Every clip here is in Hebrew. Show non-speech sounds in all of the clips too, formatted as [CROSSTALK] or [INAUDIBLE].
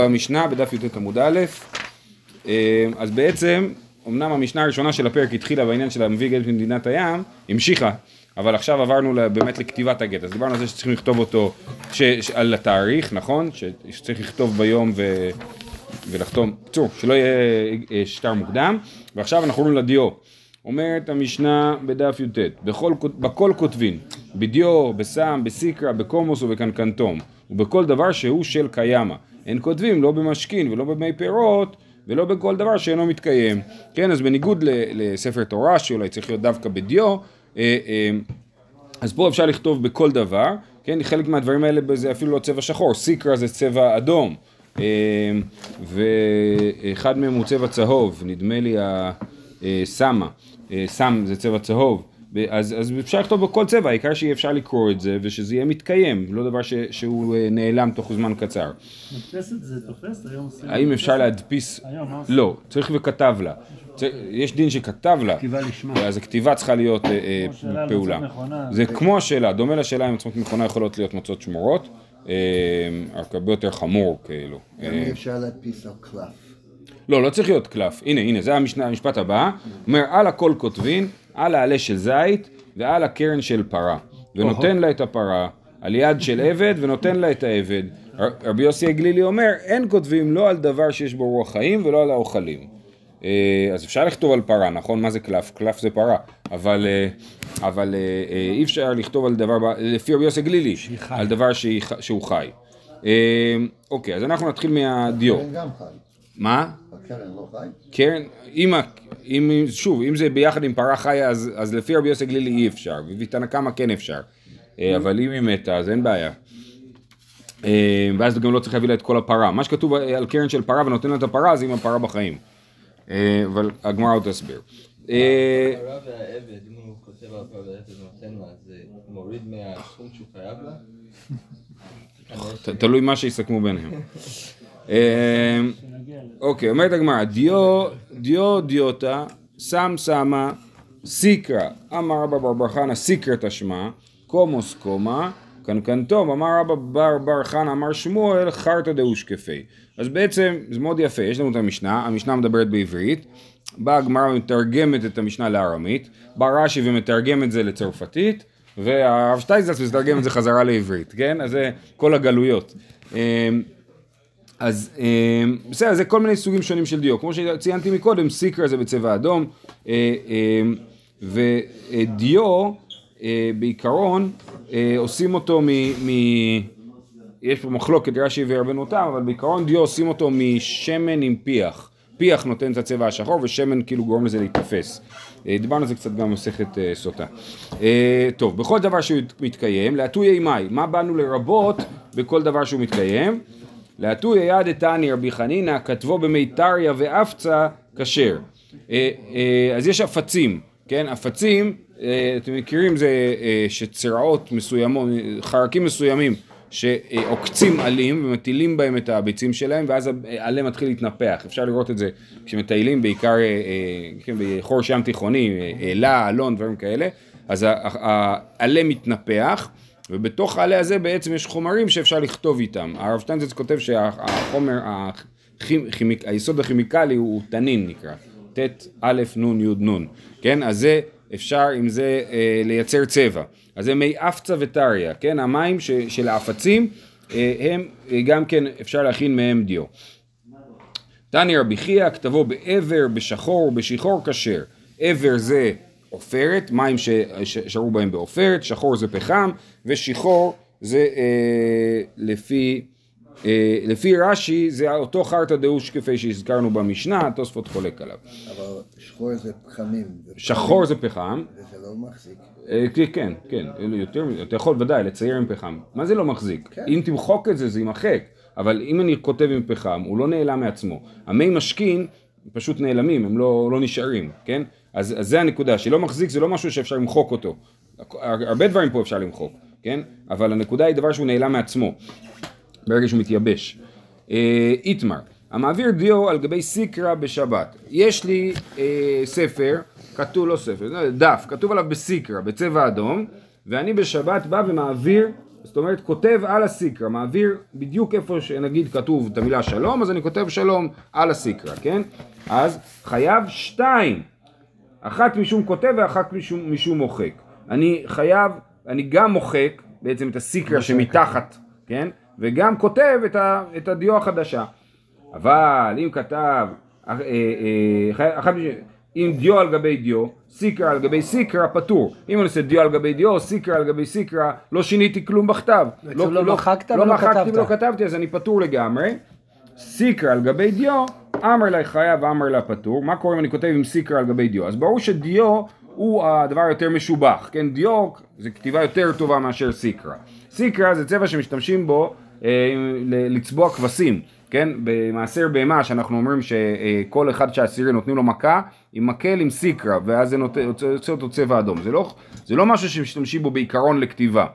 במשנה בדף י"ט עמוד א', אה, אז בעצם, אמנם המשנה הראשונה של הפרק התחילה בעניין של המביא גט במדינת הים, המשיכה, אבל עכשיו עברנו באמת לכתיבת הגט, אז דיברנו על זה שצריכים לכתוב אותו ש, ש, על התאריך, נכון? שצריך לכתוב ביום ו, ולחתום, בקיצור, שלא יהיה אה, שטר מוקדם, ועכשיו אנחנו עוברים לדיו. אומרת המשנה בדף י"ט, בכל, בכל כותבין, בדיו, בסם, בסיקרא, בקומוס ובקנקנטום, ובכל דבר שהוא של קיימא. אין כותבים לא במשכין ולא במי פירות ולא בכל דבר שאינו מתקיים. כן, אז בניגוד לספר תורה שאולי צריך להיות דווקא בדיו, אה, אה, אז פה אפשר לכתוב בכל דבר, כן, חלק מהדברים האלה זה אפילו לא צבע שחור, סיקרא זה צבע אדום, אה, ואחד מהם הוא צבע צהוב, נדמה לי הסמה, סם זה צבע צהוב. אז, אז אפשר לכתוב בכל צבע, העיקר שיהיה אפשר לקרוא את זה ושזה יהיה מתקיים, לא דבר ש, שהוא אה, נעלם תוך זמן קצר. מדפסת זה תופס? היום עושים... האם אפשר להדפיס? היום, מה עושים? לא, צריך וכתב לה. יש דין שכתב לה. אז הכתיבה צריכה להיות אה, אה, פעולה. זה כמו השאלה, דומה לשאלה אם עצמות מכונה יכולות להיות מוצאות שמורות, רק הרבה יותר חמור כאילו. גם אפשר להדפיס על קלף. לא, לא צריך להיות קלף. הנה, הנה, זה המשפט הבא. אומר, על הכל כותבין, על העלה של זית ועל הקרן של פרה. ונותן לה את הפרה, על יד של עבד ונותן לה את העבד. רבי יוסי הגלילי אומר, אין כותבים לא על דבר שיש בו רוח חיים ולא על האוכלים. אה, אז אפשר לכתוב על פרה, נכון? מה זה קלף? קלף זה פרה. אבל, אה, אבל אה, אי אפשר לכתוב על דבר, לפי רבי יוסי הגלילי, על דבר שהוא חי. אוקיי, אז אנחנו נתחיל מהדיו. מה? הקרן לא חי? קרן, אם, אם, שוב, אם זה ביחד עם פרה חיה, אז, אז לפי רבי יוסי גלילי אי אפשר, ובתנא קמא כן אפשר. אה, אבל אם היא מתה, אז אין בעיה. אה, ואז גם לא צריך להביא לה את כל הפרה. מה שכתוב על קרן של פרה ונותן לה את הפרה, זה עם הפרה בחיים. אה, אבל הגמרא עוד תסביר. הפרה והעבד, אם הוא כותב על הפרה והעבד ונותן לה, זה מוריד מהסכום שהוא חייב לה? תלוי מה שיסכמו ביניהם. [LAUGHS] אוקיי, אומרת הגמרא, דיו, דיו דיוטה, סם סמה, סיקרא, אמר רבא בר בר חנא סיקרא תשמע, קומוס קומה, קנקנטום, אמר רבא בר בר חנא, אמר שמואל, חרטא דאושקפי. אז בעצם, זה מאוד יפה, יש לנו את המשנה, המשנה מדברת בעברית, באה הגמרא ומתרגמת את המשנה לארמית, בא רש"י ומתרגם את זה לצרפתית, והרב שטייזלס מתרגם את זה חזרה לעברית, כן? אז זה כל הגלויות. אז אמ, בסדר, זה כל מיני סוגים שונים של דיו. כמו שציינתי מקודם, סיקרא זה בצבע אדום, אה, אמ, ודיו אה, בעיקרון אה, עושים אותו מ... מ יש פה מחלוקת רש"י ורבנו תם, אבל בעיקרון דיו עושים אותו משמן עם פיח. פיח נותן את הצבע השחור ושמן כאילו גורם לזה להתאפס. דיברנו על זה קצת גם במסכת סוטה. טוב, בכל דבר שהוא מתקיים, להטויי מאי, מה באנו לרבות בכל דבר שהוא מתקיים? להטוי יד דתני רבי חנינא כתבו במיתריה ואפצה כשר. אה, אה, אז יש אפצים, כן? אפצים, אה, אתם מכירים זה שצרעות מסוימות, חרקים מסוימים שעוקצים עלים ומטילים בהם את הביצים שלהם ואז העלה מתחיל להתנפח, אפשר לראות את זה כשמטיילים בעיקר כן, בחור שים תיכוני, אלה, אלון, דברים כאלה, אז העלה מתנפח ובתוך העלה הזה בעצם יש חומרים שאפשר לכתוב איתם. הרב שטיינזץ כותב שהחומר, הכימיק, היסוד הכימיקלי הוא תנין נקרא, ט' א' נ' י' נ', כן? אז זה אפשר עם זה אה, לייצר צבע. אז זה מי אפצה וטריה, כן? המים ש, של האפצים אה, הם אה, גם כן אפשר להכין מהם דיו. תני רבי חייא כתבו בעבר, בשחור, בשיחור כשר. עבר זה עופרת, מים ששרו בהם בעופרת, שחור זה פחם, ושיחור זה אה, לפי, אה, לפי רש"י זה אותו חרטא דאוש כפי שהזכרנו במשנה, התוספות חולק עליו. אבל שחור זה פחמים. שחור זה פחם. וזה לא מחזיק. אה, כן, כן, יותר, אתה יכול ודאי לצייר עם פחם. מה זה לא מחזיק? כן. אם תמחוק את זה, זה יימחק. אבל אם אני כותב עם פחם, הוא לא נעלם מעצמו. המי משכין פשוט נעלמים, הם לא, לא נשארים, כן? אז, אז זה הנקודה, שלא מחזיק זה לא משהו שאפשר למחוק אותו. הרבה דברים פה אפשר למחוק, כן? אבל הנקודה היא דבר שהוא נעלם מעצמו, ברגע שהוא מתייבש. אה, איתמר, המעביר דיו על גבי סיקרא בשבת. יש לי אה, ספר, כתוב לא ספר, דף, כתוב עליו בסיקרא, בצבע אדום, ואני בשבת בא ומעביר זאת אומרת כותב על הסיקרא, מעביר בדיוק איפה שנגיד כתוב את המילה שלום, אז אני כותב שלום על הסיקרא, כן? אז חייב שתיים, אחת משום כותב ואחת משום, משום מוחק. אני חייב, אני גם מוחק בעצם את הסיקרא שמתחת, כן? וגם כותב את, ה, את הדיו החדשה. אבל אם כתב, אה, אה, אה, אחת משום... אם דיו על גבי דיו, סיקרא על גבי סיקרא, פטור. אם אני עושה דיו על גבי דיו, סיקרא על גבי סיקרא, לא שיניתי כלום בכתב. לא מחקת לא ולא מחקתי כתבת. ולא כתבתי, אז אני פטור לגמרי. סיקרא על גבי דיו, אמר לה חייב ואמר לה פטור. מה קורה אם אני כותב עם סיקרא על גבי דיו? אז ברור שדיו הוא הדבר היותר משובח, כן? דיו זה כתיבה יותר טובה מאשר סיקרא. סיקרא זה צבע שמשתמשים בו אה, לצבוע כבשים, כן? במעשר בהמה שאנחנו אומרים שכל אחד שהעשירי נותנים לו מכה עם מקל עם סיקרא ואז זה יוצא אותו צבע אדום. זה לא, זה לא משהו שמשתמשים בו בעיקרון לכתיבה.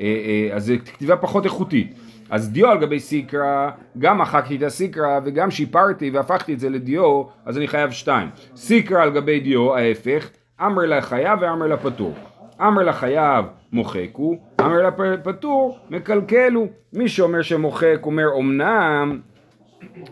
אה, אה, אז זו כתיבה פחות איכותית. אז דיו על גבי סיקרא, גם מחקתי את הסיקרא וגם שיפרתי והפכתי את זה לדיו, אז אני חייב שתיים. סיקרא על גבי דיו, ההפך, אמר לה חייב ואמר לה פטור. אמר לה חייב מוחק הוא, אמר לה פ- פטור מקלקל הוא. מי שאומר שמוחק אומר אמנם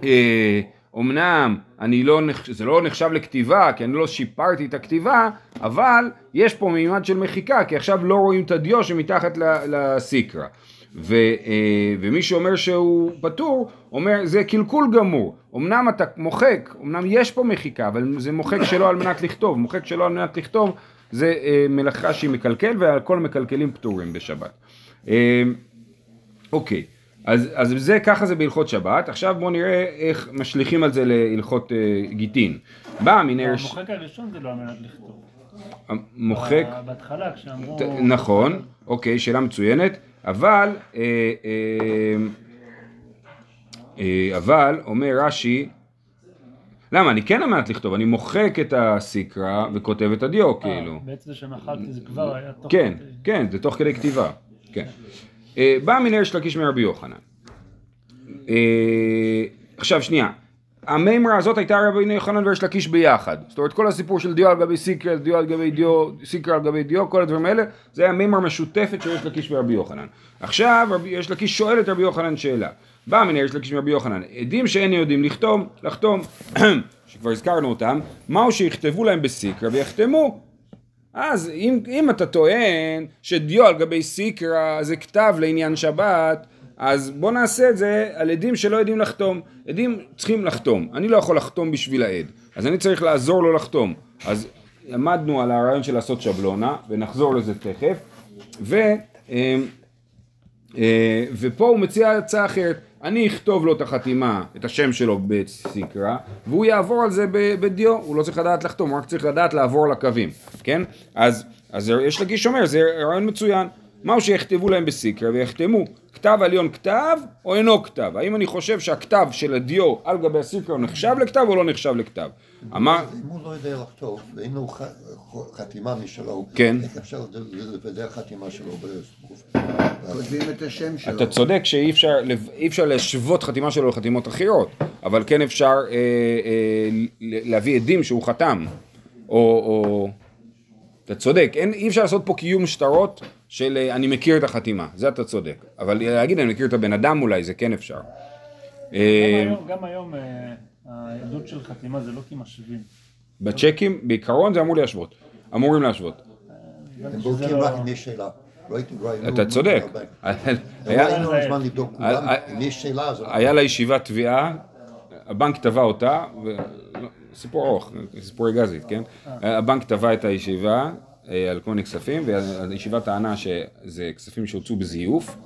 אה, אמנם אני לא, זה לא נחשב לכתיבה, כי אני לא שיפרתי את הכתיבה, אבל יש פה מימד של מחיקה, כי עכשיו לא רואים את הדיו שמתחת לסיקרא. ו, אה, ומי שאומר שהוא פטור, אומר זה קלקול גמור. אמנם אתה מוחק, אמנם יש פה מחיקה, אבל זה מוחק שלא על מנת לכתוב. מוחק שלא על מנת לכתוב זה אה, מלאכה שהיא מקלקל, ועל כל מקלקלים פטורים בשבת. אה, אוקיי, אז, אז זה, ככה זה בהלכות שבת, עכשיו בואו נראה איך משליכים על זה להלכות גיטין. בא מנר... המוחק הראשון זה לא על מנת לכתוב. מוחק, בהתחלה כשאמרו... נכון, אוקיי, שאלה מצוינת, אבל, אה, אה, אה, אבל, אומר רש"י, למה, אני כן על מנת לכתוב, אני מוחק את הסיקרא וכותב את הדיו, כאילו. בעצם זה שמחקתי זה כבר היה תוך... כן, כדי- כן, זה תוך כדי כתיבה, כן. בא מנהל של לקיש מרבי יוחנן. עכשיו שנייה, המימרה הזאת הייתה רבי יוחנן וריש לקיש ביחד. זאת אומרת כל הסיפור של דיו על גבי סיקרא, דיו על גבי דיו, סיקרא על גבי דיו, כל הדברים האלה, זה היה מימרה משותפת של ריש לקיש ורבי יוחנן. עכשיו ריש לקיש שואל את רבי יוחנן שאלה. בא מנהל ריש לקיש מרבי יוחנן, עדים שאין יודעים לכתום, לחתום, [CLEARS THROAT] שכבר הזכרנו אותם, מהו שיכתבו להם בסיקרא ויחתמו אז אם, אם אתה טוען שדיו על גבי סיקרא זה כתב לעניין שבת, אז בוא נעשה את זה על עדים שלא יודעים לחתום. עדים צריכים לחתום. אני לא יכול לחתום בשביל העד, אז אני צריך לעזור לו לחתום. אז למדנו על הרעיון של לעשות שבלונה, ונחזור לזה תכף. ו... אמ, אה, ופה הוא מציע הצעה אחרת, אני אכתוב לו את החתימה, את השם שלו בסיקרא, והוא יעבור על זה בדיו, הוא לא צריך לדעת לחתום, הוא רק צריך לדעת לעבור על הקווים, כן? אז, אז יש לגיש אומר, זה רעיון מצוין. מהו שיכתבו להם בסיקרא ויחתמו, כתב עליון כתב או אינו כתב? האם אני חושב שהכתב של הדיו על גבי הסיקרא הוא נחשב לכתב או לא נחשב לכתב? אמר, אם הוא לא יודע לכתוב, ואין לו חתימה משלו, כן. איך אפשר לוודא חתימה שלו? כותבים את השם שלו. אתה צודק שאי אפשר, להשוות חתימה שלו לחתימות אחרות, אבל כן אפשר אה, אה, להביא עדים שהוא חתם, או, או... אתה צודק, אין, אי אפשר לעשות פה קיום שטרות של אה, אני מכיר את החתימה, זה אתה צודק, אבל להגיד אני מכיר את הבן אדם אולי, זה כן אפשר. גם אה, היום- גם היום אה, העדות של חתימה זה לא כי משווים. בצ'קים, בעיקרון זה אמור להשוות, אמורים להשוות. לא-. לא ראינו... אתה צודק. לא היה- אה, לה ישיבת תביעה, הבנק תבע אותה. לא, סיפור ארוך, סיפורי גזית, כן? הבנק תבע את הישיבה אה, על כל מיני כספים, והישיבה טענה שזה כספים שהוצאו בזיוף,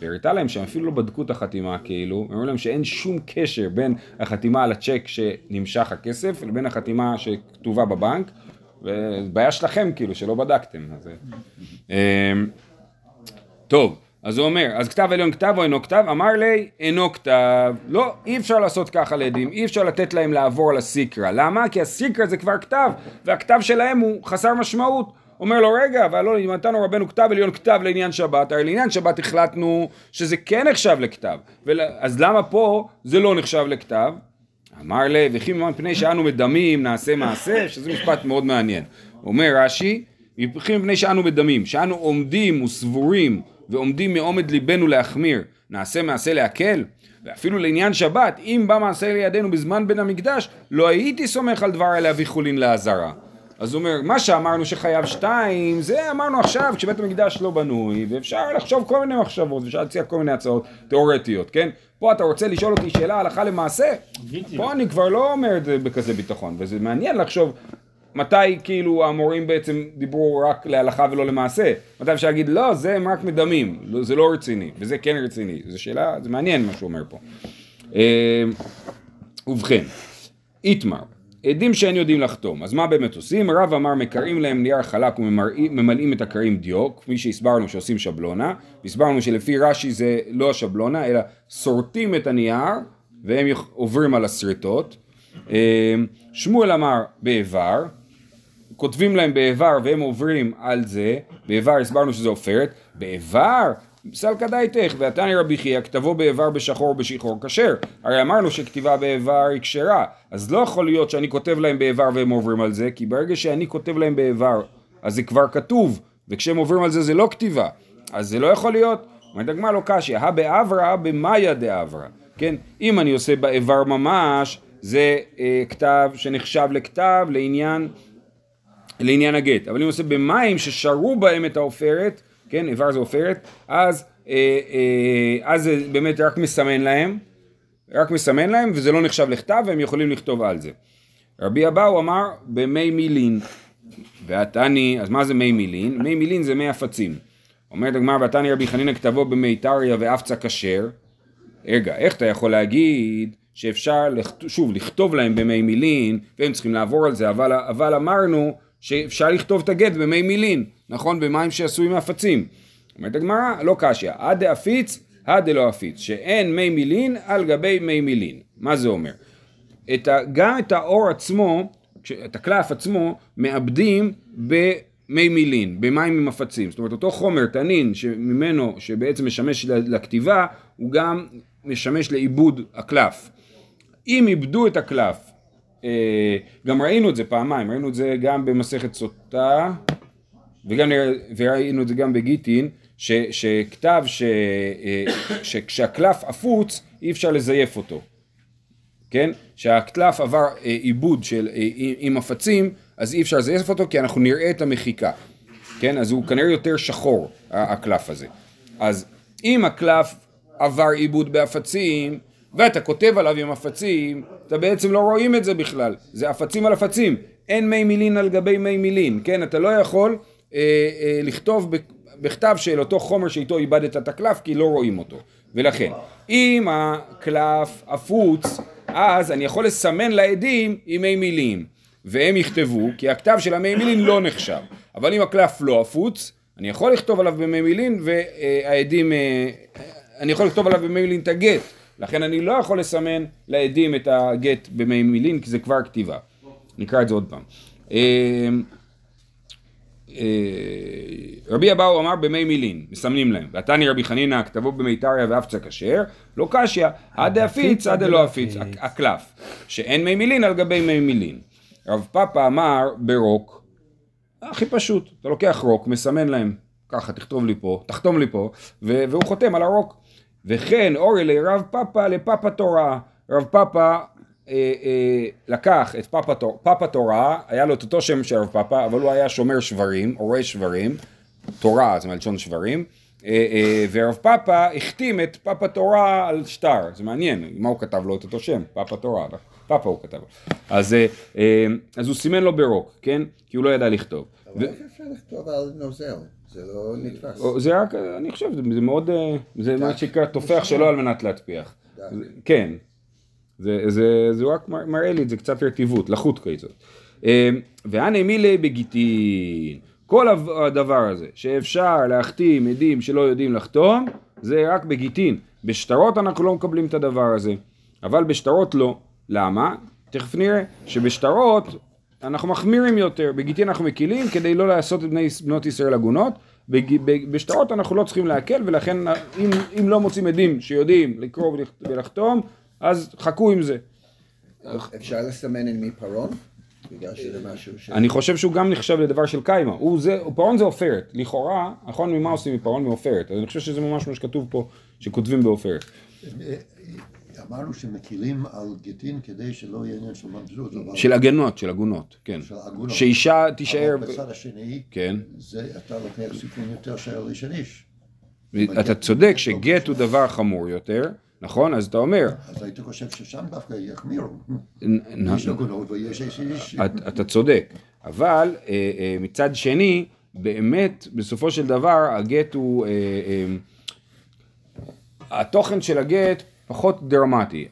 והראתה להם שהם אפילו לא בדקו את החתימה כאילו, הם אמרו להם שאין שום קשר בין החתימה על הצ'ק שנמשך הכסף לבין החתימה שכתובה בבנק, ובעיה שלכם כאילו שלא בדקתם. אז, אה, טוב, אז הוא אומר, אז כתב עליון כתב או אינו כתב? אמר לי, אינו כתב. לא, אי אפשר לעשות ככה לעדים, אי אפשר לתת להם לעבור על הסיקרא. למה? כי הסיקרא זה כבר כתב, והכתב שלהם הוא חסר משמעות. אומר לו, רגע, אבל לא, אם נתנו רבנו כתב עליון כתב לעניין שבת, הרי לעניין שבת החלטנו שזה כן נחשב לכתב. ול... אז למה פה זה לא נחשב לכתב? אמר לי, וכי מפני שאנו מדמים נעשה מעשה, שזה משפט מאוד מעניין. אומר רש"י, וכי מפני שאנו מדמים, שאנו עומדים וסבורים ועומדים מעומד ליבנו להחמיר, נעשה מעשה להקל? ואפילו לעניין שבת, אם בא מעשה לידינו בזמן בין המקדש, לא הייתי סומך על דבר להביא חולין לעזרה. אז הוא אומר, מה שאמרנו שחייב שתיים, זה אמרנו עכשיו כשבית המקדש לא בנוי, ואפשר לחשוב כל מיני מחשבות, אפשר להציע כל מיני הצעות תיאורטיות, כן? פה אתה רוצה לשאול אותי שאלה הלכה למעשה? פה אני כבר לא אומר את זה בכזה ביטחון, וזה מעניין לחשוב מתי כאילו המורים בעצם דיברו רק להלכה ולא למעשה, מתי אפשר להגיד לא, זה הם רק מדמים, לא, זה לא רציני, וזה כן רציני, זו שאלה, זה מעניין מה שהוא אומר פה. אה, ובכן, איתמר, עדים שאין יודעים לחתום, אז מה באמת עושים? הרב אמר מקרעים להם נייר חלק וממלאים את הקרעים דיו, כפי שהסברנו שעושים שבלונה, והסברנו שלפי רש"י זה לא השבלונה, אלא שורטים את הנייר והם עוברים על השריטות. אה, שמואל אמר באיבר, כותבים להם באיבר והם עוברים על זה, באיבר הסברנו שזה עופרת, באיבר סלקא דייתך, ועתני רבי חייא כתבו באיבר בשחור ובשחור כשר, הרי אמרנו שכתיבה באיבר היא כשרה, אז לא יכול להיות שאני כותב להם באיבר והם עוברים על זה, כי ברגע שאני כותב להם באיבר, אז זה כבר כתוב, וכשהם עוברים על זה זה לא כתיבה, אז זה לא יכול להיות, אומרת הגמרא לא קשיא, הא באברא, הא במאיה דאברא, כן, אם אני עושה באיבר ממש, זה אה, כתב שנחשב לכתב לעניין לעניין הגט, אבל אם עושה במים ששרו בהם את העופרת, כן, איבר זה עופרת, אז, אה, אה, אז זה באמת רק מסמן להם, רק מסמן להם וזה לא נחשב לכתב והם יכולים לכתוב על זה. רבי אבאו אמר במי מילין, ועתני, אז מה זה מי מילין? מי מילין זה מי הפצים. אומרת הגמרא ועתני רבי חנינא כתבו במי טריה ואפצה כשר, רגע, איך אתה יכול להגיד שאפשר, לכת- שוב, לכתוב להם במי מילין, והם צריכים לעבור על זה, אבל, אבל אמרנו שאפשר לכתוב את הגט במי מילין, נכון? במים שעשויים מהפצים. אומרת הגמרא, לא קשיא, עד דאפיץ, עד דלא אפיץ, שאין מי מילין על גבי מי מילין. מה זה אומר? את ה, גם את האור עצמו, את הקלף עצמו, מאבדים במי מילין, במים עם מפצים. זאת אומרת, אותו חומר, תנין, שממנו, שבעצם משמש לכתיבה, הוא גם משמש לעיבוד הקלף. אם איבדו את הקלף, גם ראינו את זה פעמיים, ראינו את זה גם במסכת סוטה, וגם וראינו את זה גם בגיטין, ש, שכתב ש, אה, שכשהקלף עפוץ אי אפשר לזייף אותו, כן? שהקלף עבר אה, עיבוד של, אה, עם- מפצים, אז אי אפשר לזייף אותו כי אנחנו נראה את המחיקה, כן? אז הוא כנראה יותר שחור, הקלף הזה. אז אם הקלף עבר עיבוד בהפצים, ואתה כותב עליו עם הפצים, אתה בעצם לא רואים את זה בכלל, זה הפצים על הפצים, אין מי מילין על גבי מי מילין, כן? אתה לא יכול אה, אה, לכתוב בכתב של אותו חומר שאיתו איבדת את הקלף, כי לא רואים אותו. ולכן, אם הקלף עפוץ, אז אני יכול לסמן לעדים עם מי מילים, והם יכתבו, כי הכתב של המי מילין לא נחשב. אבל אם הקלף לא עפוץ, אני יכול לכתוב עליו במי מילין, והעדים, אה, אני יכול לכתוב עליו במי מילין את הגט. לכן אני לא יכול לסמן לעדים את הגט במי מילין, כי זה כבר כתיבה. נקרא את זה עוד פעם. אה, אה, רבי אבאו אמר במי מילין, מסמנים להם, ועתני רבי חנינא כתבו במיתריה ואפצה כשר, לא קשיא, עד דאפיץ עד דלא אפיץ, הק- הקלף, שאין מי מילין על גבי מי מילין. רב פאפא אמר ברוק, הכי פשוט, אתה לוקח רוק, מסמן להם, ככה תכתוב לי פה, תחתום לי פה, והוא חותם על הרוק. וכן אורי לרב פאפא לפאפא תורה, רב פאפא אה, אה, לקח את פאפא, תור- פאפא תורא, היה לו את אותו שם של רב פאפא, אבל הוא היה שומר שוורים, חורש שוורים, תורא זה מלשון שוורים, אה, אה, ורב פאפא החתים את פאפא תורא על שטר, זה מעניין, מה הוא כתב לו את אותו שם, פאפא תורא, פאפא הוא כתב. אז, אה, אה, אז הוא סימן לו ברוק, כן? כי הוא לא ידע לכתוב. אבל איך אפשר לכתוב על נוזל? זה לא נתפס. זה רק, אני חושב, זה, מאוד, אה, זה מה שנקרא טופח שלא על מנת להטפיח. כן. זה, זה, זה רק מר- מראה לי את זה קצת רטיבות, לחות כזאת. אה, והנה מילי בגיטין. כל הדבר הזה, שאפשר להחתים עדים שלא יודעים לחתום, זה רק בגיטין. בשטרות אנחנו לא מקבלים את הדבר הזה, אבל בשטרות לא. למה? תכף נראה שבשטרות אנחנו מחמירים יותר, בגיטין אנחנו מקילים כדי לא לעשות את בני, בנות ישראל עגונות, בג- בשטרות אנחנו לא צריכים להקל ולכן אם, אם לא מוצאים עדים שיודעים לקרוא ולחתום, אז חכו עם זה. אפשר לסמן עם עיפרון? בגלל שזה משהו ש... אני חושב שהוא גם נחשב לדבר של קיימא, הוא זה, פרעון זה עופרת, לכאורה, נכון ממה עושים מפרעון מעופרת, אז אני חושב שזה ממש מה שכתוב פה, שכותבים בעופרת. אמרנו שמקילים על גטין כדי שלא יהיה עניין של ממזרות. אבל- של הגנות, של עגונות, כן. של עגונות. שאישה תישאר, אבל בצד השני, כן. זה אתה לוקח סיכון יותר שער לשן איש. אתה צודק שגט הוא דבר חמור יותר, נכון? אז אתה אומר, אז הייתי חושב ששם דווקא יחמירו. יש עגונות ויש איש איש. את- אתה צודק, אבל אה, אה, מצד שני, באמת, בסופו של דבר, הגט הוא, אה, התוכן של הגט פחות דרמטי.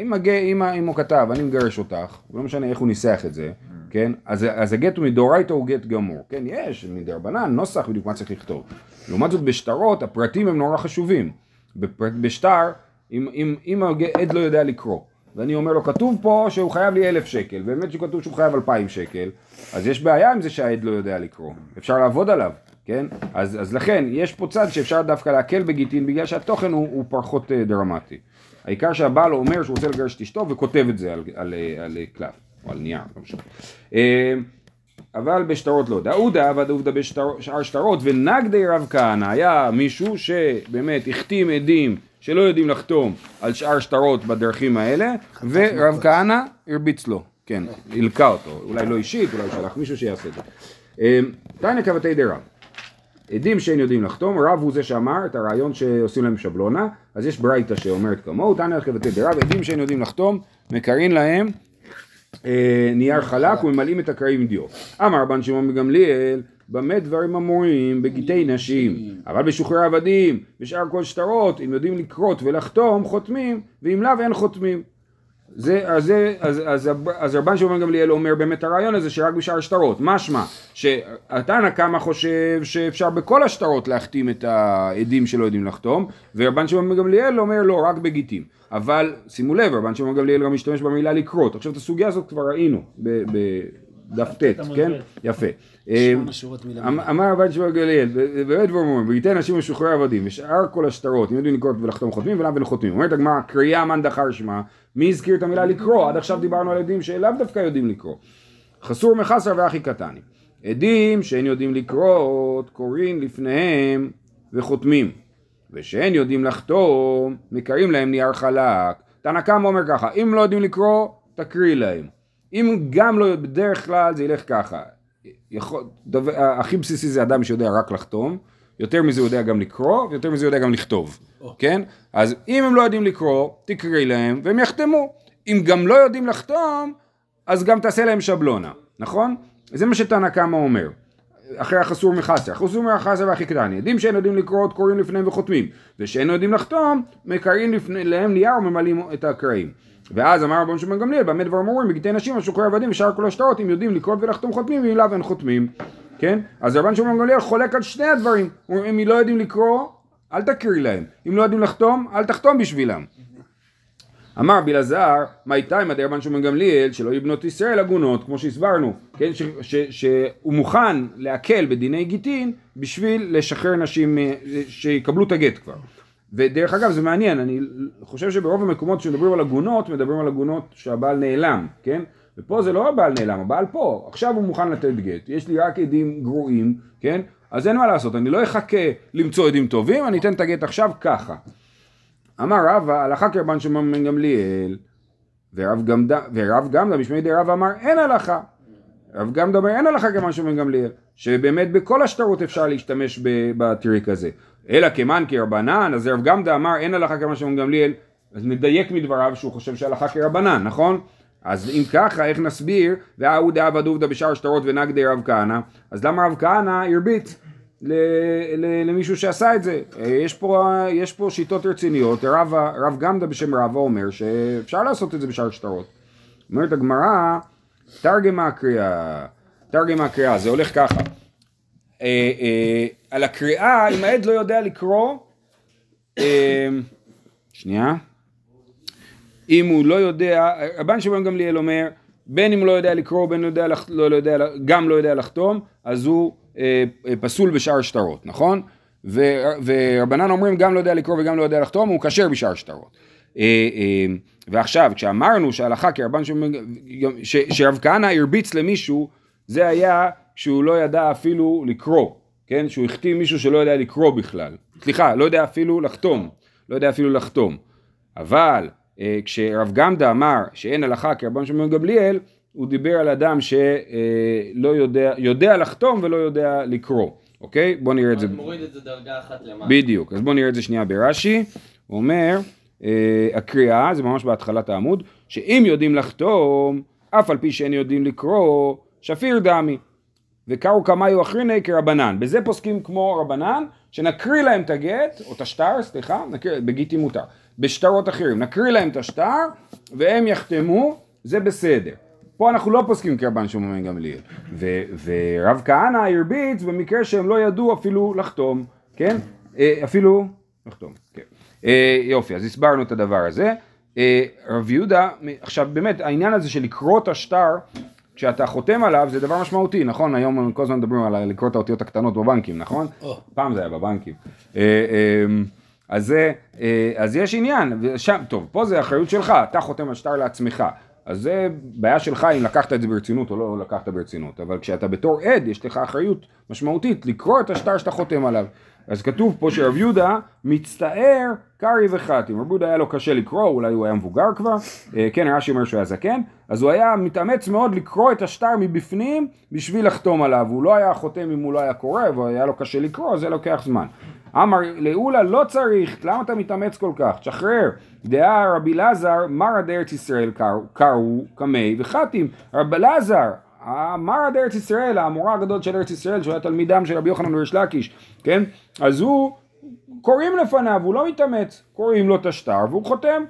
אם, הג... אם, אם הוא כתב, אני מגרש אותך, לא משנה איך הוא ניסח את זה, כן? אז, אז הגט הוא מדאורייתא הוא גט גמור, כן? יש מדרבנן, נוסח בדיוק מה צריך לכתוב. לעומת זאת בשטרות, הפרטים הם נורא חשובים. בפר... בשטר, אם, אם, אם העד לא יודע לקרוא, ואני אומר לו, כתוב פה שהוא חייב לי אלף שקל, באמת שכתוב שהוא חייב אלפיים שקל, אז יש בעיה עם זה שהעד לא יודע לקרוא, אפשר לעבוד עליו, כן? אז, אז לכן, יש פה צד שאפשר דווקא להקל בגיטין, בגלל שהתוכן הוא, הוא פחות אה, דרמטי. העיקר שהבעל אומר שהוא רוצה לגרש את אשתו וכותב את זה על, על, על, על קלף, או על נייר, לא משנה. אה, אבל בשטרות לא. דאודה עבד עובדה בשאר שטרות ונגדי רב כהנא היה מישהו שבאמת החתים עדים שלא יודעים לחתום על שאר שטרות בדרכים האלה ורב כהנא הרביץ לו, כן, הלקה אותו, אולי לא אישית, אולי שלח מישהו שיעשה את זה. אה, תנא כבתי דרב עדים שאין יודעים לחתום, רב הוא זה שאמר את הרעיון שעושים להם שבלונה, אז יש ברייתא שאומרת כמוהו, תנא כבתי דרב, עדים שאין יודעים לחתום, מקרין להם אה, נייר חלק וממלאים את הקרעים דיו. אמר רבן שמעון בגמליאל, במה דברים אמורים בגיטי נשים, אבל בשוחררי עבדים, בשאר כל שטרות, אם יודעים לקרות ולחתום, חותמים, ואם לאו אין חותמים. זה, אז, זה, אז, אז, אז רבן שמעון גמליאל אומר באמת הרעיון הזה שרק בשאר שטרות, משמע שהתנא קמא חושב שאפשר בכל השטרות להחתים את העדים שלא יודעים לחתום ורבן שמעון גמליאל אומר לא רק בגיטים. אבל שימו לב רבן שמעון גמליאל גם משתמש במילה לקרות. עכשיו את הסוגיה הזאת כבר ראינו ב- בדף ט' כן? יפה מלמעלה. אמ- אמר רבן שמעון גמליאל, באמת ואומרים, וייתן נשים משוחררי עבדים, ושאר כל השטרות, אם יודעים לקרוא ולחתום חותמים, ולאו אין חותמים. אומרת הגמרא, קריאה מאן דחר שמה, מי הזכיר את המילה לקרוא? עד עכשיו דיברנו על עדים שלאו דווקא יודעים לקרוא. חסור מחסר ואחי קטני. עדים שאין יודעים לקרות, קוראים לפניהם וחותמים. ושאין יודעים לחתום, מקרים להם נייר חלק. תנא קמא אומר ככה, אם לא יודעים לקרוא, תקריא להם. אם גם לא, בדרך כלל זה ילך ככה. יכול, דבר, הכי בסיסי זה אדם שיודע רק לחתום, יותר מזה יודע גם לקרוא, ויותר מזה יודע גם לכתוב, כן? אז אם הם לא יודעים לקרוא, תקראי להם, והם יחתמו. אם גם לא יודעים לחתום, אז גם תעשה להם שבלונה, נכון? זה מה שתנא קמא אומר. אחרי החסור מחסר, החסור מחסר והכי קטני, עדים שאין יודעים לקרוא קוראים לפניהם וחותמים, ושאין יודעים לחתום, מקראים לפני, להם נייר וממלאים את הקרעים. ואז אמר רבן שמעון גמליאל, במה דבר אמורים, בגיטי נשים, השוחררי עבדים ושאר כל השטרות, אם יודעים לקרוא ולחתום חותמים, ואם לאו אין חותמים, כן? אז רבן שמעון גמליאל חולק על שני הדברים, הוא אומר, אם לא יודעים לקרוא, אל תקריא להם, אם לא יודעים לחתום, אל תחתום בשבילם. אמר רבי אלעזר, מה איתה עם רבן שמעון גמליאל, שלא יהיו בנות ישראל עגונות, כמו שהסברנו, כן, ש, ש, שהוא מוכן להקל בדיני גיטין בשביל לשחרר נשים אה, שיקבלו את הגט כבר. ודרך אגב זה מעניין, אני חושב שברוב המקומות שמדברים על עגונות, מדברים על עגונות שהבעל נעלם, כן? ופה זה לא הבעל נעלם, הבעל פה, עכשיו הוא מוכן לתת גט, יש לי רק עדים גרועים, כן? אז אין מה לעשות, אני לא אחכה למצוא עדים טובים, אני אתן את הגט עכשיו ככה. אמר רבא, הלכה כרבן שמעון בן גמליאל, ורב גמדה, ורב בשמי די רבא אמר אין הלכה. רב גמדה אומר אין הלכה כרבן שמעון בן גמליאל, שבאמת בכל השטרות אפשר להשתמש בטריק הזה. אלא כמן כרבנן, אז רב גמדה אמר אין הלכה שמעון בן גמליאל, אז נדייק מדבריו שהוא חושב שהלכה כרבנן, נכון? אז אם ככה, איך נסביר, וההוא דאבא דובדא בשאר שטרות ונגדי רב כהנא, אז למה רב כהנא הרביץ למישהו שעשה את זה? אה, יש פה, יש פה שיטות רציניות, רב, רב גמדא בשם רבא אומר שאפשר לעשות את זה בשאר שטרות. אומרת הגמרא, תרגמה הקריאה, תרגמה הקריאה, זה הולך ככה. אה, אה, על הקריאה, אם העד לא יודע לקרוא, אה, שנייה. אם הוא לא יודע, רבן שמעון גמליאל אומר, בין אם הוא לא יודע לקרוא, בין אם לח- לא, לא יודע, גם לא יודע לחתום, אז הוא אה, אה, פסול בשאר שטרות, נכון? ו, ורבנן אומרים, גם לא יודע לקרוא וגם לא יודע לחתום, הוא כשר בשאר שטרות. אה, אה, ועכשיו, כשאמרנו שההלכה כרבן שמעון, שרב כהנא הרביץ למישהו, זה היה כשהוא לא ידע אפילו לקרוא, כן? שהוא החתים מישהו שלא יודע לקרוא בכלל. סליחה, לא יודע אפילו לחתום. לא יודע אפילו לחתום. אבל אה, כשרב גמדה אמר שאין הלכה כרבן שמעון גמליאל, הוא דיבר על אדם שלא יודע, יודע לחתום ולא יודע לקרוא, אוקיי? בוא נראה את זה. מוריד את זה דרגה אחת למעלה. בדיוק, אז בואו נראה את זה שנייה ברש"י, הוא אומר, אה, הקריאה, זה ממש בהתחלת העמוד, שאם יודעים לחתום, אף על פי שאין יודעים לקרוא, שפיר דמי. וקראו קמיו אחריני כרבנן. בזה פוסקים כמו רבנן, שנקריא להם את הגט, או את השטר, סליחה, נקריא, בגיטי מותר. בשטרות אחרים, נקריא להם את השטר, והם יחתמו, זה בסדר. פה אנחנו לא פוסקים כרבן שמעון גמליאל. ו- ורב כהנא הרביץ במקרה שהם לא ידעו אפילו לחתום, כן? אה, אפילו לחתום, כן. אה, יופי, אז הסברנו את הדבר הזה. אה, רב יהודה, עכשיו באמת העניין הזה של לקרוא את השטר, כשאתה חותם עליו זה דבר משמעותי, נכון? היום כל הזמן מדברים על לקרוא את האותיות הקטנות בבנקים, נכון? פעם זה היה בבנקים. אה, אה, אז, זה, אה, אז יש עניין, ושם, טוב, פה זה אחריות שלך, אתה חותם על שטר לעצמך. אז זה בעיה שלך אם לקחת את זה ברצינות או לא לקחת ברצינות, אבל כשאתה בתור עד יש לך אחריות משמעותית לקרוא את השטר שאתה חותם עליו. אז כתוב פה שרב יהודה מצטער קרעי וחתים. רב יהודה היה לו קשה לקרוא, אולי הוא היה מבוגר כבר, אה, כן רש"י אומר שהוא היה זקן, אז הוא היה מתאמץ מאוד לקרוא את השטר מבפנים בשביל לחתום עליו, הוא לא היה חותם אם הוא לא היה קורא, והיה לו קשה לקרוא, זה לוקח זמן. אמר לאולה לא צריך, למה אתה מתאמץ כל כך? תשחרר. דעה רבי אלעזר, מרא דארץ ישראל קראו קמי וחתים. רבי אלעזר, מרא דארץ ישראל, המורה הגדול של ארץ ישראל, שהוא היה תלמידם של רבי יוחנן וריש לקיש, כן? אז הוא, קוראים לפניו, הוא לא מתאמץ, קוראים לו את השטר והוא חותם.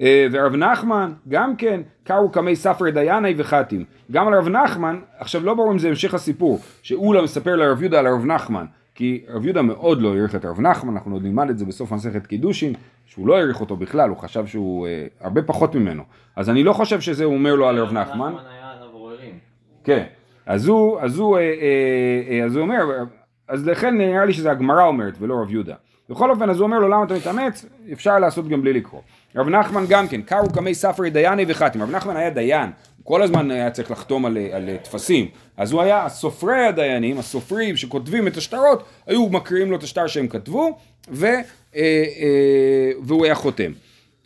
אה, ורב נחמן, גם כן, קראו קמי ספרי דייני וחתים. גם על רב נחמן, עכשיו לא ברור אם זה המשך הסיפור, שאולה מספר לרב יהודה על הרב נחמן, כי רב יהודה מאוד לא העריך את הרב נחמן, אנחנו עוד נלמד את זה בסוף מסכת קידושין, שהוא לא העריך אותו בכלל, הוא חשב שהוא אה, הרבה פחות ממנו. אז אני לא חושב שזה הוא אומר לו על רב נחמן. היה עליו עוררים. כן, אז הוא, אז הוא, אה, אה, אה, אז הוא אומר, אז לכן נראה לי שזה הגמרא אומרת ולא רב יהודה. בכל אופן, אז הוא אומר לו למה אתה מתאמץ? אפשר לעשות גם בלי לקרוא. רב נחמן גם כן, קרו קמי ספרי דייני וחתים. רב נחמן היה דיין, הוא כל הזמן היה צריך לחתום על, על טפסים. אז הוא היה, סופרי הדיינים, הסופרים שכותבים את השטרות, היו מקריאים לו את השטר שהם כתבו, ו, אה, אה, והוא היה חותם.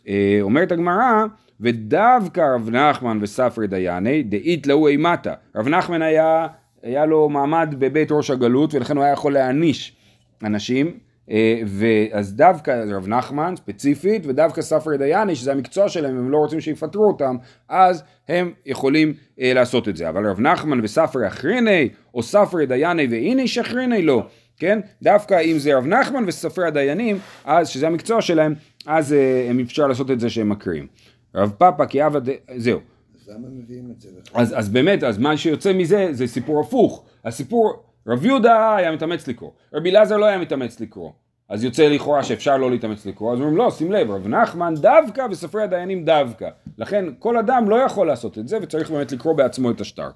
אה, אומרת הגמרא, ודווקא רב נחמן וספרי דייני, דאית להו אימתה. רב נחמן היה, היה לו מעמד בבית ראש הגלות, ולכן הוא היה יכול להעניש אנשים. אה, ואז דווקא רב נחמן ספציפית ודווקא ספרי דייני שזה המקצוע שלהם הם לא רוצים שיפטרו אותם אז הם יכולים אה, לעשות את זה אבל רב נחמן וספרי אחריני או ספרי דייני ואיני שחריני לא כן דווקא אם זה רב נחמן וספרי הדיינים אז שזה המקצוע שלהם אז אה, הם אפשר לעשות את זה שהם מקריאים רב פאפא כי אבא ד... זהו אז למה מביאים את זה? אז, אז באמת, אז מה שיוצא מזה זה סיפור הפוך. הסיפור, רב יהודה היה מתאמץ לקרוא, רבי אלעזר לא היה מתאמץ לקרוא. אז יוצא לכאורה שאפשר לא להתאמץ לקרוא, אז אומרים לא, שים לב, רב נחמן דווקא וספרי הדיינים דווקא. לכן כל אדם לא יכול לעשות את זה וצריך באמת לקרוא בעצמו את השטר.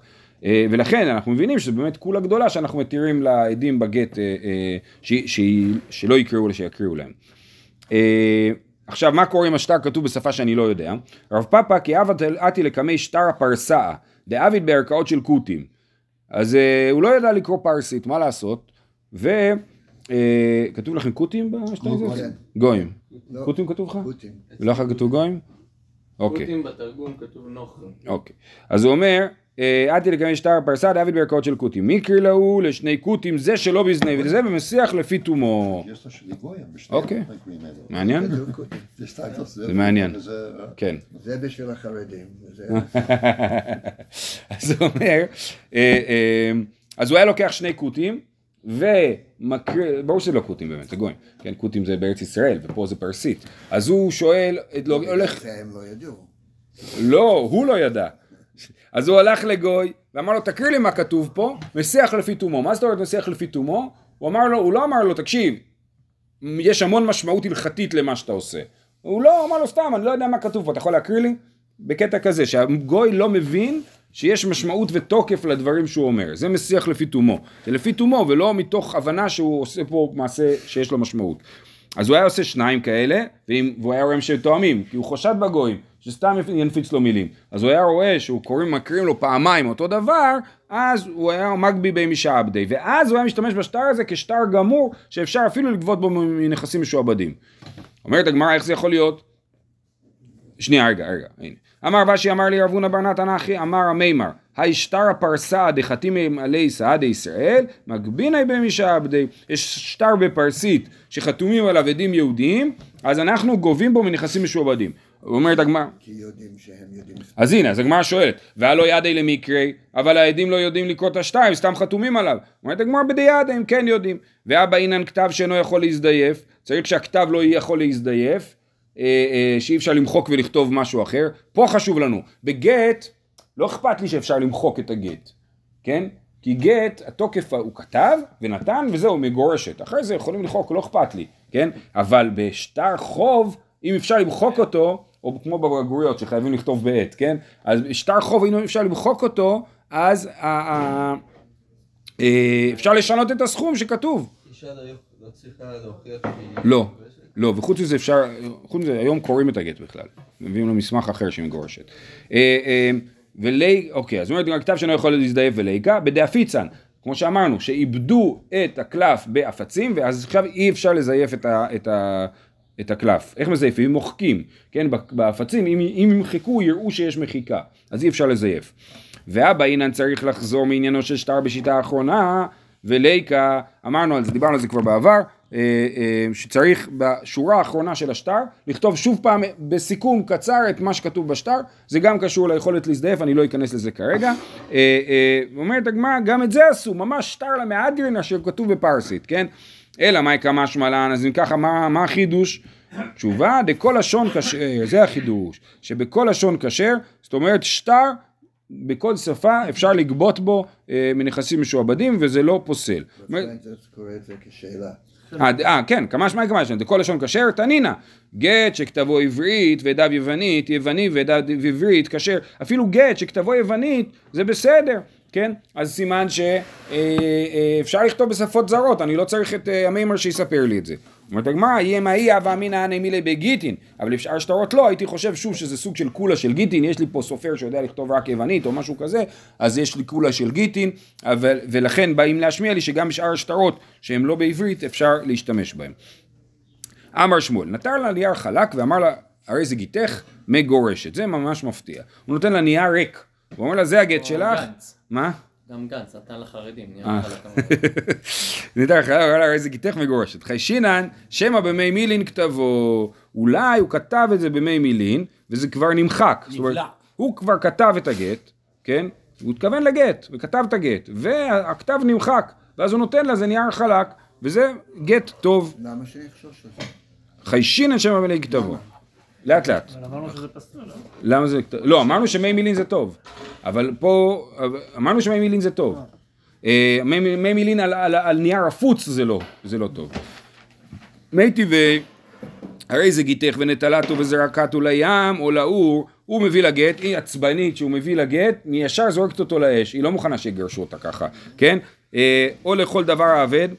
אה, ולכן אנחנו מבינים שזו באמת כולה גדולה שאנחנו מתירים לעדים בגט אה, אה, ש, ש, שלא יקראו אלא שיקריאו להם. אה, עכשיו, מה קורה אם השטר כתוב בשפה שאני לא יודע? רב פאפא כי אבת אתי לקמי שטר הפרסאה, דאביד בערכאות של כותים. אז אה, הוא לא ידע לקרוא פרסית, מה לעשות? וכתוב לכם כותים בשטר הזה? כן. גויים. לא. כותים כתוב לך? פוטין. לא לך כתוב גויים? אוקיי. כותים בתרגום כתוב נוכרים. אוקיי. אז הוא אומר, אה, אתי לקמי שטר הפרסה דאביד בערכאות של כותים. מקרי להו לשני כותים, זה שלא בזני, וזה במסיח לפי תומו. יש לו שלי גויים אוקיי. מעניין? זה מעניין. כן. זה בשביל החרדים. [LAUGHS] אז הוא אומר, אה, אה, אז הוא היה לוקח שני כותים ומקריא, ברור שזה לא כותים באמת, זה גויים, כן, כותים זה בארץ ישראל ופה זה פרסית, אז הוא שואל, הולך, הם לא ידעו. לא, הוא לא ידע, אז הוא הלך לגוי ואמר לו תקריא לי מה כתוב פה, מסיח לפי תומו, מה זאת אומרת מסיח לפי תומו? הוא אמר לו, הוא לא אמר לו תקשיב, יש המון משמעות הלכתית למה שאתה עושה, הוא לא אמר לו סתם, אני לא יודע מה כתוב פה, אתה יכול להקריא לי? בקטע כזה, שהגוי לא מבין שיש משמעות ותוקף לדברים שהוא אומר. זה מסיח לפי תומו. זה לפי תומו ולא מתוך הבנה שהוא עושה פה מעשה שיש לו משמעות. אז הוא היה עושה שניים כאלה, והוא היה רואה שהם תואמים, כי הוא חושד בגויים, שסתם ינפיץ לו מילים. אז הוא היה רואה שהוא קוראים, מקריאים לו פעמיים אותו דבר, אז הוא היה מגבי בי משעבדי, ואז הוא היה משתמש בשטר הזה כשטר גמור, שאפשר אפילו לגבות בו מנכסים משועבדים. אומרת הגמרא, איך זה יכול להיות? שנייה, רגע, רגע, הנה. אמר רש"י אמר לי רב הונא בר נתן אחי אמר המימר היי שטר הפרסה דחתימי עלי סעדי ישראל מגביני במשעבדי יש שטר בפרסית שחתומים עליו עדים יהודיים אז אנחנו גובים בו מנכסים משועבדים אומרת הגמרא כי יודעים שהם יודעים. אז הנה, אז הגמרא שואלת, והלא ידי למקרי, אבל העדים לא יודעים לקרוא את השטר, הם סתם חתומים עליו. אומרת הגמרא בדיעד, הם כן יודעים. ואבא אינן כתב שאינו יכול להזדייף, צריך שהכתב לא יכול להזדייף, אה, אה, שאי אפשר למחוק ולכתוב משהו אחר. פה חשוב לנו, בגט, לא אכפת לי שאפשר למחוק את הגט, כן? כי גט, התוקף הוא כתב ונתן וזהו, מגורשת. אחרי זה יכולים למחוק, לא אכפת לי, כן? אבל בשטר חוב, אם אפשר למחוק אותו, או כמו בבגרויות שחייבים לכתוב בעט, כן? אז שטר חוב, אם אפשר למחוק אותו, אז אה, אפשר לשנות את הסכום שכתוב. לא לא וחוץ מזה אפשר, חוץ מזה היום קוראים את הגט בכלל, מביאים לו מסמך אחר שהיא מגורשת. אה, אה, ולי, אוקיי, אז אומרת הכתב שאינו יכול להזדייף וליקה, בדאפיצן, כמו שאמרנו, שאיבדו את הקלף באפצים, ואז עכשיו אי אפשר לזייף את, ה, את, ה, את הקלף. איך מזייפים? מוחקים, כן, באפצים, אם, אם ימחקו יראו שיש מחיקה, אז אי אפשר לזייף. ואבא אינן צריך לחזור מעניינו של שטר בשיטה האחרונה, וליקה, אמרנו על זה, דיברנו על זה כבר בעבר, אה, אה, שצריך בשורה האחרונה של השטר לכתוב שוב פעם בסיכום קצר את מה שכתוב בשטר, זה גם קשור ליכולת להזדייף, אני לא אכנס לזה כרגע. אה, אומרת הגמרא, גם את זה עשו, ממש שטר למהדרין אשר כתוב בפרסית, כן? אלא מאי קמא שמלן, אז אם ככה, מה, מה החידוש? תשובה, דכל לשון כשר, זה החידוש, שבכל לשון כשר, זאת אומרת שטר בכל שפה אפשר לגבות בו אה, מנכסים משועבדים וזה לא פוסל. אה, אה, כן, כמה שמע כמה שמע, דכל לשון כשר, תנינא. גט שכתבו עברית ועדיו יוונית, יווני ועדיו עברית, כשר. אפילו גט שכתבו יוונית, זה בסדר, כן? אז סימן שאפשר לכתוב בשפות זרות, אני לא צריך את אה, המימר שיספר לי את זה. אומרת הגמרא, יהיה מאי הווה אמינא הני מילי בגיטין, אבל בשאר שטרות לא, הייתי חושב שוב שזה סוג של קולה של גיטין, יש לי פה סופר שיודע לכתוב רק יוונית או משהו כזה, אז יש לי קולה של גיטין, אבל, ולכן באים להשמיע לי שגם בשאר השטרות שהם לא בעברית אפשר להשתמש בהם. אמר שמואל, נתן לה נייר חלק ואמר לה, הרי זה גיתך מגורשת, זה ממש מפתיע. הוא נותן לה נייר ריק, הוא אומר לה, זה הגט שלך. גנץ. מה? גם גנץ נתן לחרדים. נראה לך כמובן. [LAUGHS] ניתן לך, הרי זה גיתך מגורשת. חיישינן, שמא במי מילין כתבו. אולי הוא כתב את זה במי מילין, וזה כבר נמחק. נבלע. הוא כבר כתב את הגט, כן? הוא התכוון לגט, וכתב את הגט, והכתב נמחק, ואז הוא נותן לה, זה נייר חלק, וזה גט טוב. למה שיחשוש על זה? חיישינן שמא במי כתבו. לאט לאט. אבל אמרנו שזה פסול, לא? למה זה... לא, אמרנו שמי מילין זה טוב. אבל פה... אמרנו שמי מילין זה טוב. אה, מי מי מילין על נייר עפוץ זה לא, זה לא טוב. מי טבעי, הרי זה גיתך ונטלתו וזרקתו לים או לאור, הוא מביא לגט, היא עצבנית שהוא מביא לגט, היא ישר זורקת אותו לאש, היא לא מוכנה שיגרשו אותה ככה, כן? אה, או לכל דבר האבד,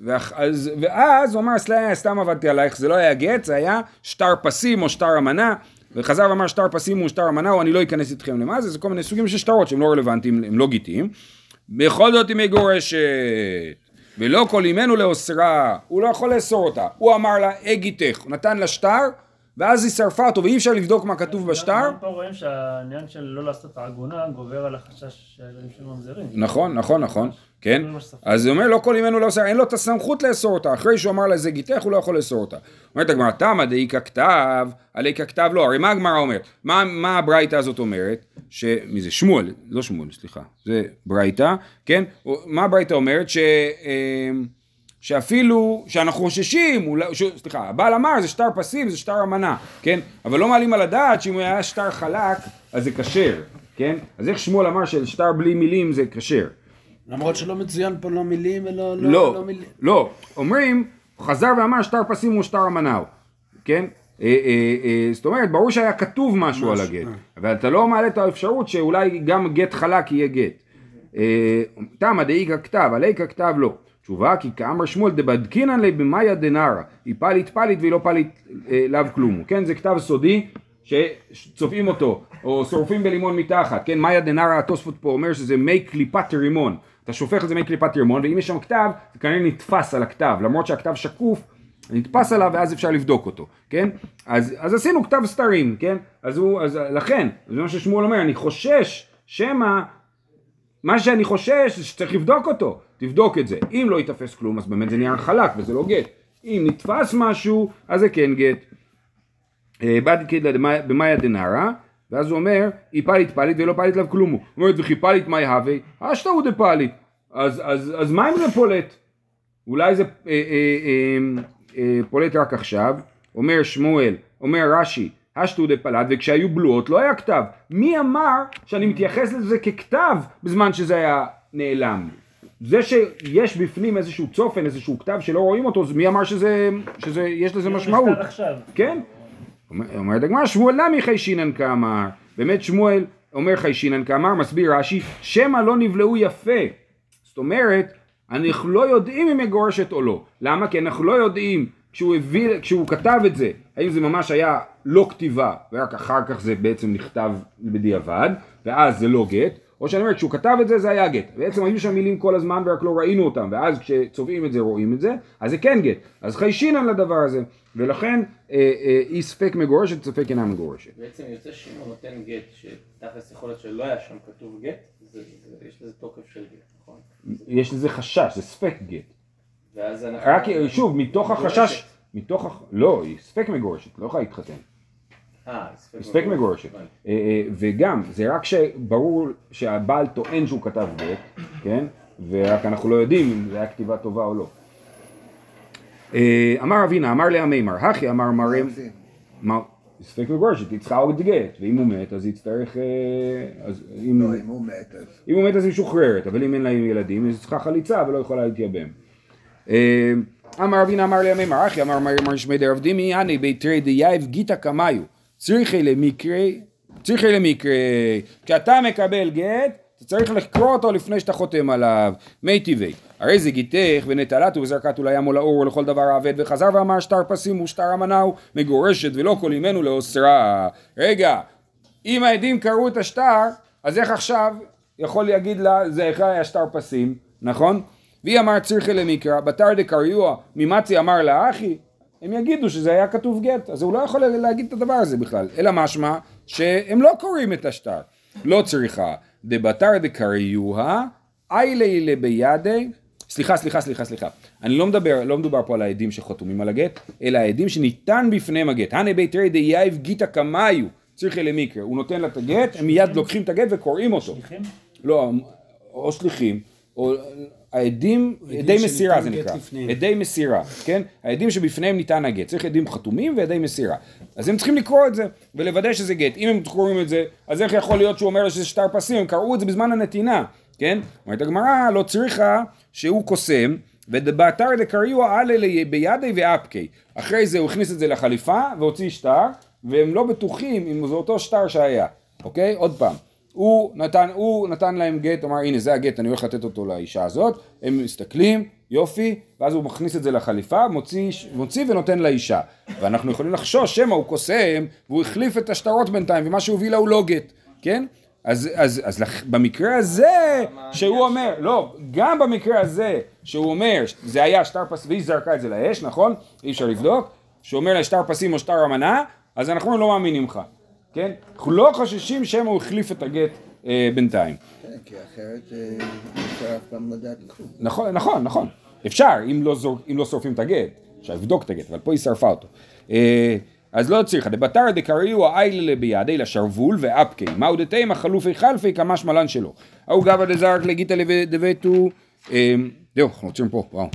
ואח- אז, ואז הוא אמר, סתם עבדתי עלייך, זה לא היה גט, זה היה שטר פסים או שטר אמנה, וחזר ואמר שטר פסים הוא שטר אמנה, או אני לא אכנס איתכם למה זה, זה כל מיני סוגים של שטרות שהם לא רלוונטיים, הם לא גיטיים. בכל זאת היא מגורשת, ולא כל אימנו לאוסרה, הוא לא יכול לאסור אותה, הוא אמר לה, אה גיתך, הוא נתן לה שטר, ואז היא שרפה אותו, ואי אפשר לבדוק מה כתוב בשטר, פה רואים שהעניין של לא לעשות עגונה גובר על החשש של של ממזרים. נכון, נכון, נכון, כן? אז הוא אומר, לא כל אימנו לאוסר, אין לו את הסמכות לאסור אותה, אחרי שהוא אמר לה זה גיתך, הוא לא יכול לאסור אותה. אומרת הגמרא, תמא דאיכא כתב, על איכא כתב לא, הרי מה הגמרא אומרת? מה, מה הברייתא הזאת אומרת? ש... מי זה? שמואל, לא שמואל, סליחה, זה ברייתא, כן? מה הברייתא אומרת? ש... אמ, שאפילו, שאנחנו חוששים, אולי- ש... סליחה, הבעל אמר זה שטר פסים, זה שטר אמנה, כן? אבל לא מעלים על הדעת שאם היה שטר חלק, אז זה כשר, כן? אז איך שמואל אמר ששטר בלי מילים זה כשר? למרות שלא מצוין פה לא מילים ולא... לא, לא, לא מילים. לא, אומרים, חזר ואמר שטר פסים הוא שטר אמנה הוא, כן? אה, אה, אה, זאת אומרת, ברור שהיה כתוב משהו על הגט, אבל אתה לא מעלה את האפשרות שאולי גם גט חלק יהיה גט. אה, טעמא דאיכא כתב, הא ליכא כתב לא. תשובה כי קאמר שמואל דבדקינן ליה במיא דנרא, אי פליט פליט ואי לא פליט אה, לאו כלום, כן זה כתב סודי שצובעים אותו, או שורפים בלימון מתחת, כן מאיה דנרא התוספות פה אומר שזה מי קליפת רימון, אתה שופך את זה מי קליפת רימון ואם יש שם כתב זה כנראה נתפס על הכתב, למרות שהכתב שקוף נתפס עליו ואז אפשר לבדוק אותו, כן? אז, אז עשינו כתב סתרים, כן? אז הוא, אז לכן, זה מה ששמואל אומר, אני חושש שמא מה שאני חושש זה שצריך לבדוק אותו, תבדוק את זה. אם לא ייתפס כלום אז באמת זה נהיה חלק וזה לא גט. אם נתפס משהו אז זה כן גט. אה, בדקינן ליה במיא דנרא, ואז הוא אומר, אי פליט פליט ולא פליט לאו כלום. הוא אומר, וכי פליט מאי הוי, השתא הוא דפליט. אז, אז, אז מה אם זה פולט? אולי זה אה, אה, אה, אה, פולט רק עכשיו, אומר שמואל, אומר רש"י, השתא דפלט, וכשהיו בלועות לא היה כתב. מי אמר שאני מתייחס לזה ככתב בזמן שזה היה נעלם? זה שיש בפנים איזשהו צופן, איזשהו כתב שלא רואים אותו, אז מי אמר שזה, שזה יש לזה משמעות? כן? אומר- אומרת הגמרא, שמואל למי חיישינן כאמר. באמת שמואל אומר חיישינן כאמר, מסביר רש"י, שמא לא נבלעו יפה. זאת אומרת, אנחנו לא יודעים אם היא מגורשת או לא. למה? כי אנחנו לא יודעים כשהוא, הביא, כשהוא כתב את זה, האם זה ממש היה לא כתיבה, ורק אחר כך זה בעצם נכתב בדיעבד, ואז זה לא גט, או שאני אומר, כשהוא כתב את זה, זה היה גט. בעצם היו שם מילים כל הזמן ורק לא ראינו אותם, ואז כשצובעים את זה רואים את זה, אז זה כן גט. אז חיישינן לדבר הזה, ולכן אה, אה, היא ספק מגורשת, ספק אינה מגורשת. בעצם יוצא הוא נותן גט, שתכלס יכול להיות שלא היה שם כתוב גט, זה- זה- יש לזה תוקף של גט, נכון? יש לזה חשש, זה ספק גט. רק שוב, מתוך החשש. מתוך, הח- לא, היא ספק מגורשת, לא יכולה להתחתן. אה, ספק מגורשת. אה, אה, וגם, זה רק שברור שהבעל טוען שהוא כתב גט, כן? ורק אנחנו לא יודעים אם זה היה כתיבה טובה או לא. אה, אמר אבינה, אמר להמימר, הכי אמר מרם, ספק מגורשת, היא צריכה עוד גט, ואם הוא מת אז היא תצטרך, אז אם, לא, אם הוא מת, אז... אם הוא מת אז היא משוחררת, אבל אם אין לה ילדים היא צריכה חליצה ולא יכולה להתייבם. אמר רבינא אמר לי אמימר הכי אמר מרימר משמיה דרב דימי הני בי תרי דיהיב גיטא קמייהו. צריכי למקריה צריכי למקריה כשאתה מקבל גט אתה צריך לקרוא אותו לפני שאתה חותם עליו. מיתיבי הרי זה גיטך ונטלתו וזרקתו לים או לאור ולכל דבר האבד וחזר ואמר שטר פסים ושטר אמנה הוא מגורשת ולא כל הימנו לאוסרה. רגע אם העדים קראו את השטר אז איך עכשיו יכול להגיד לה זה איך היה שטר פסים נכון? והיא אמר צריכי למקריה, בתר דקריוה, מי מצי אמר לה הכי, הם יגידו שזה היה כתוב גט, אז הוא לא יכול להגיד את הדבר הזה בכלל, אלא משמע שהם לא קוראים את השטר, לא צריכא, דבתר דקריוה, עיילי בי ידיה, סליחה, סליחה, סליחה, סליחה, אני לא מדבר, לא מדובר פה על העדים שחתומים על הגט, אלא העדים שניתן בפניהם הגט, הני בי תרי דיהיב גיטא קמייהו, צריכי למקריה, הוא נותן לה את הגט, הם מיד לוקחים את הגט וקוראים אותו, שליחים? לא, או שליחים, או העדים, עדי מסירה זה נקרא. עדי מסירה, כן? העדים שבפניהם ניתן הגט, צריך עדים חתומים ועדי מסירה. אז הם צריכים לקרוא את זה ולוודא שזה גט. אם הם קוראים את זה, אז איך יכול להיות שהוא אומר שזה שטר פסים? הם קראו את זה בזמן הנתינה, כן? אומרת הגמרא, לא צריכה שהוא קוסם, ובאתר דקריוע לי בידי ואפקי. אחרי זה הוא הכניס את זה לחליפה והוציא שטר, והם לא בטוחים אם זה אותו שטר שהיה, אוקיי? עוד פעם. הוא נתן, הוא נתן להם גט, אמר הנה זה הגט, אני הולך לתת אותו לאישה הזאת, הם מסתכלים, יופי, ואז הוא מכניס את זה לחליפה, מוציא, מוציא ונותן לאישה. ואנחנו יכולים לחשוש שמא הוא קוסם, והוא החליף את השטרות בינתיים, ומה שהוא הביא לה הוא לא גט, כן? אז, אז, אז לח- במקרה הזה, שהוא אומר, לא, גם במקרה הזה, שהוא אומר, זה היה שטר פס, והיא זרקה את זה לאש, נכון? אי אפשר לבדוק, שהוא אומר לה שטר פסים או שטר אמנה, אז אנחנו לא מאמינים לך, כן? אנחנו לא חוששים שמא הוא החליף את הגט אה, בינתיים. כן, כי אחרת אה, אפשר אף פעם לדעת כלום. נכון, נכון, נכון. אפשר, אם לא, זור, אם לא שורפים את הגט. אפשר לבדוק את הגט, אבל פה היא שרפה אותו. אה, אז לא צריכה, דבתר דקריו איילה בידי לשרוול ואפקי, מהו דתימה חלופי חלפי כמשמע לן שלו. ההוא גבא דזרק לגיתא דבטו, אה, זהו, אנחנו עוצרים פה, וואו.